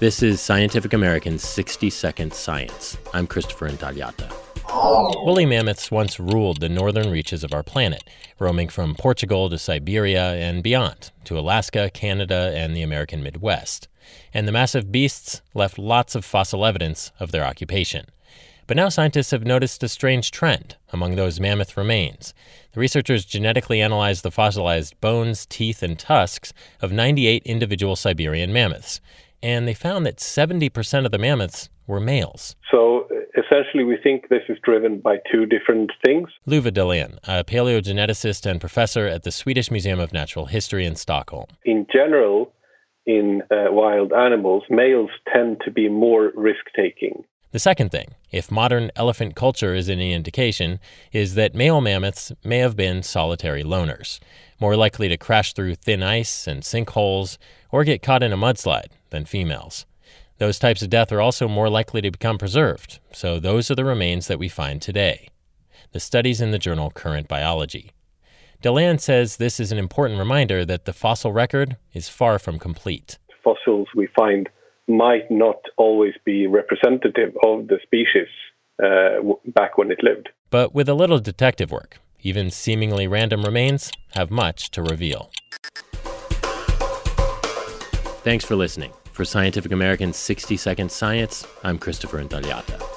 This is Scientific American's 60 Second Science. I'm Christopher Intagliata. Woolly mammoths once ruled the northern reaches of our planet, roaming from Portugal to Siberia and beyond, to Alaska, Canada, and the American Midwest. And the massive beasts left lots of fossil evidence of their occupation. But now scientists have noticed a strange trend among those mammoth remains. The researchers genetically analyzed the fossilized bones, teeth, and tusks of 98 individual Siberian mammoths, and they found that 70% of the mammoths were males. So essentially, we think this is driven by two different things. Love Dalén, a paleogeneticist and professor at the Swedish Museum of Natural History in Stockholm. In general, in uh, wild animals, males tend to be more risk taking. The second thing, if modern elephant culture is any indication, is that male mammoths may have been solitary loners, more likely to crash through thin ice and sinkholes or get caught in a mudslide than females. Those types of death are also more likely to become preserved, so those are the remains that we find today. The studies in the journal Current Biology. Dalén says this is an important reminder that the fossil record is far from complete. Fossils we find might not always be representative of the species uh, w- back when it lived. But with a little detective work, even seemingly random remains have much to reveal. Thanks for listening. For Scientific American's 60 Second Science, I'm Christopher Intagliata.